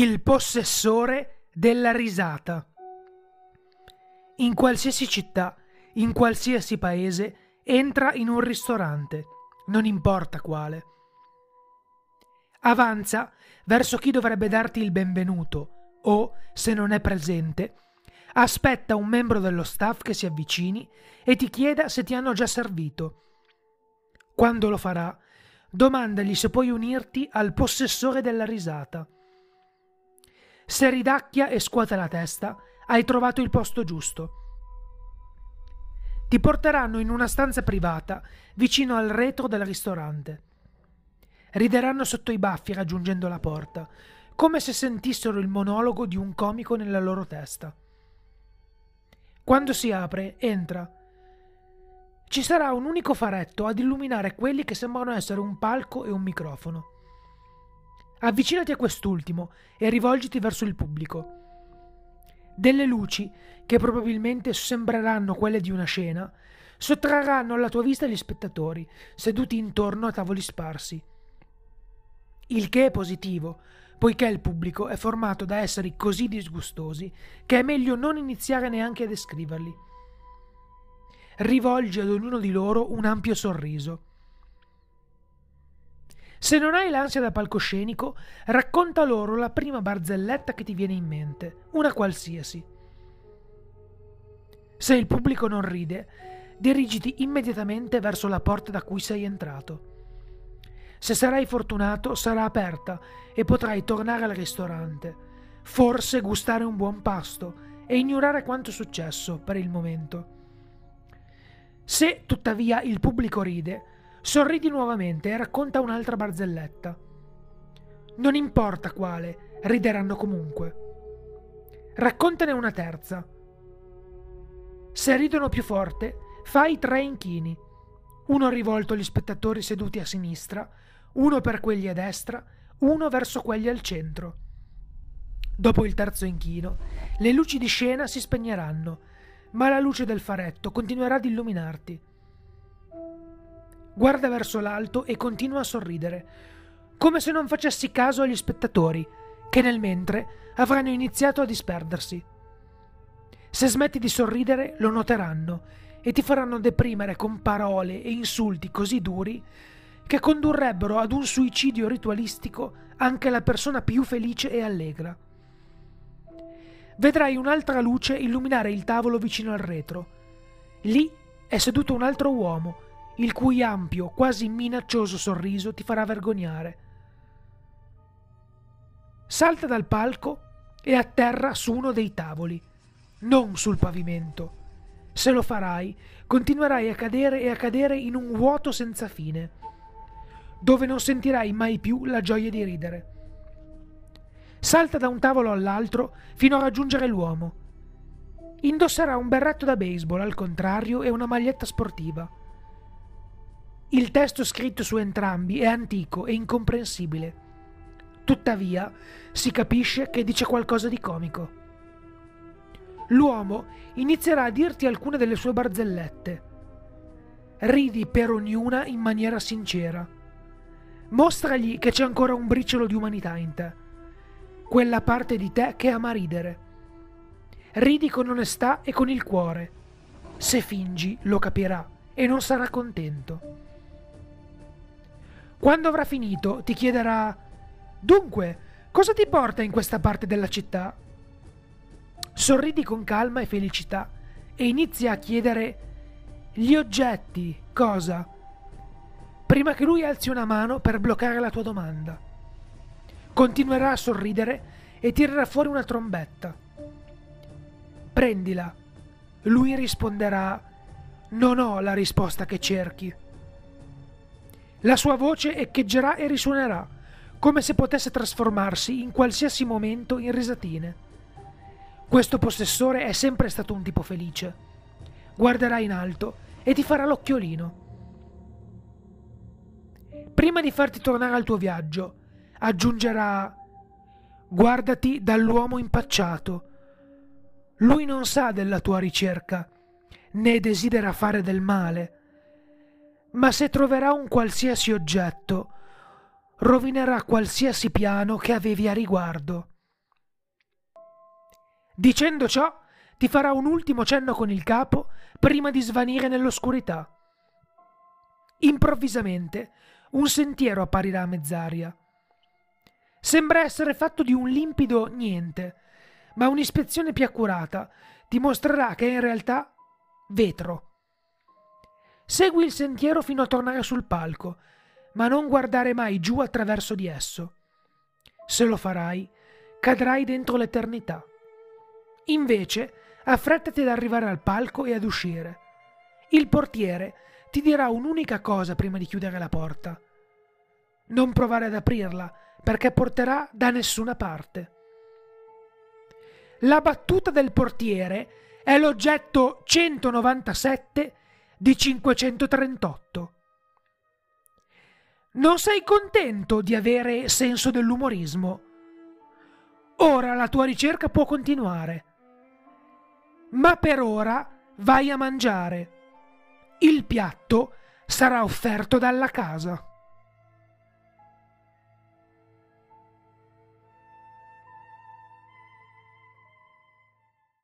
Il possessore della risata. In qualsiasi città, in qualsiasi paese, entra in un ristorante, non importa quale. Avanza verso chi dovrebbe darti il benvenuto o, se non è presente, aspetta un membro dello staff che si avvicini e ti chieda se ti hanno già servito. Quando lo farà, domandagli se puoi unirti al possessore della risata. Se ridacchia e scuote la testa, hai trovato il posto giusto. Ti porteranno in una stanza privata, vicino al retro del ristorante. Rideranno sotto i baffi raggiungendo la porta, come se sentissero il monologo di un comico nella loro testa. Quando si apre, entra. Ci sarà un unico faretto ad illuminare quelli che sembrano essere un palco e un microfono. Avvicinati a quest'ultimo e rivolgiti verso il pubblico. Delle luci, che probabilmente sembreranno quelle di una scena, sottrarranno alla tua vista gli spettatori, seduti intorno a tavoli sparsi. Il che è positivo, poiché il pubblico è formato da esseri così disgustosi che è meglio non iniziare neanche a descriverli. Rivolgi ad ognuno di loro un ampio sorriso se non hai l'ansia da palcoscenico, racconta loro la prima barzelletta che ti viene in mente, una qualsiasi. Se il pubblico non ride, dirigiti immediatamente verso la porta da cui sei entrato. Se sarai fortunato, sarà aperta e potrai tornare al ristorante, forse gustare un buon pasto e ignorare quanto è successo per il momento. Se tuttavia il pubblico ride, Sorridi nuovamente e racconta un'altra barzelletta. Non importa quale, rideranno comunque. Raccontane una terza. Se ridono più forte, fai tre inchini. Uno rivolto agli spettatori seduti a sinistra, uno per quelli a destra, uno verso quelli al centro. Dopo il terzo inchino, le luci di scena si spegneranno, ma la luce del faretto continuerà ad illuminarti. Guarda verso l'alto e continua a sorridere, come se non facessi caso agli spettatori, che nel mentre avranno iniziato a disperdersi. Se smetti di sorridere, lo noteranno e ti faranno deprimere con parole e insulti così duri che condurrebbero ad un suicidio ritualistico anche la persona più felice e allegra. Vedrai un'altra luce illuminare il tavolo vicino al retro. Lì è seduto un altro uomo il cui ampio, quasi minaccioso sorriso ti farà vergognare. Salta dal palco e atterra su uno dei tavoli, non sul pavimento. Se lo farai, continuerai a cadere e a cadere in un vuoto senza fine, dove non sentirai mai più la gioia di ridere. Salta da un tavolo all'altro fino a raggiungere l'uomo. Indosserà un berretto da baseball al contrario e una maglietta sportiva. Il testo scritto su entrambi è antico e incomprensibile. Tuttavia, si capisce che dice qualcosa di comico. L'uomo inizierà a dirti alcune delle sue barzellette. Ridi per ognuna in maniera sincera. Mostragli che c'è ancora un briciolo di umanità in te, quella parte di te che ama ridere. Ridi con onestà e con il cuore. Se fingi, lo capirà e non sarà contento. Quando avrà finito, ti chiederà: Dunque, cosa ti porta in questa parte della città? Sorridi con calma e felicità e inizia a chiedere: Gli oggetti, cosa? Prima che lui alzi una mano per bloccare la tua domanda. Continuerà a sorridere e tirerà fuori una trombetta. Prendila. Lui risponderà: Non ho la risposta che cerchi. La sua voce echeggerà e risuonerà, come se potesse trasformarsi in qualsiasi momento in risatine. Questo possessore è sempre stato un tipo felice. Guarderà in alto e ti farà l'occhiolino. Prima di farti tornare al tuo viaggio, aggiungerà Guardati dall'uomo impacciato. Lui non sa della tua ricerca, né desidera fare del male ma se troverà un qualsiasi oggetto, rovinerà qualsiasi piano che avevi a riguardo. Dicendo ciò, ti farà un ultimo cenno con il capo prima di svanire nell'oscurità. Improvvisamente un sentiero apparirà a mezz'aria. Sembra essere fatto di un limpido niente, ma un'ispezione più accurata ti mostrerà che è in realtà vetro. Segui il sentiero fino a tornare sul palco, ma non guardare mai giù attraverso di esso. Se lo farai, cadrai dentro l'eternità. Invece, affrettati ad arrivare al palco e ad uscire. Il portiere ti dirà un'unica cosa prima di chiudere la porta. Non provare ad aprirla, perché porterà da nessuna parte. La battuta del portiere è l'oggetto 197 di 538. Non sei contento di avere senso dell'umorismo? Ora la tua ricerca può continuare. Ma per ora vai a mangiare. Il piatto sarà offerto dalla casa.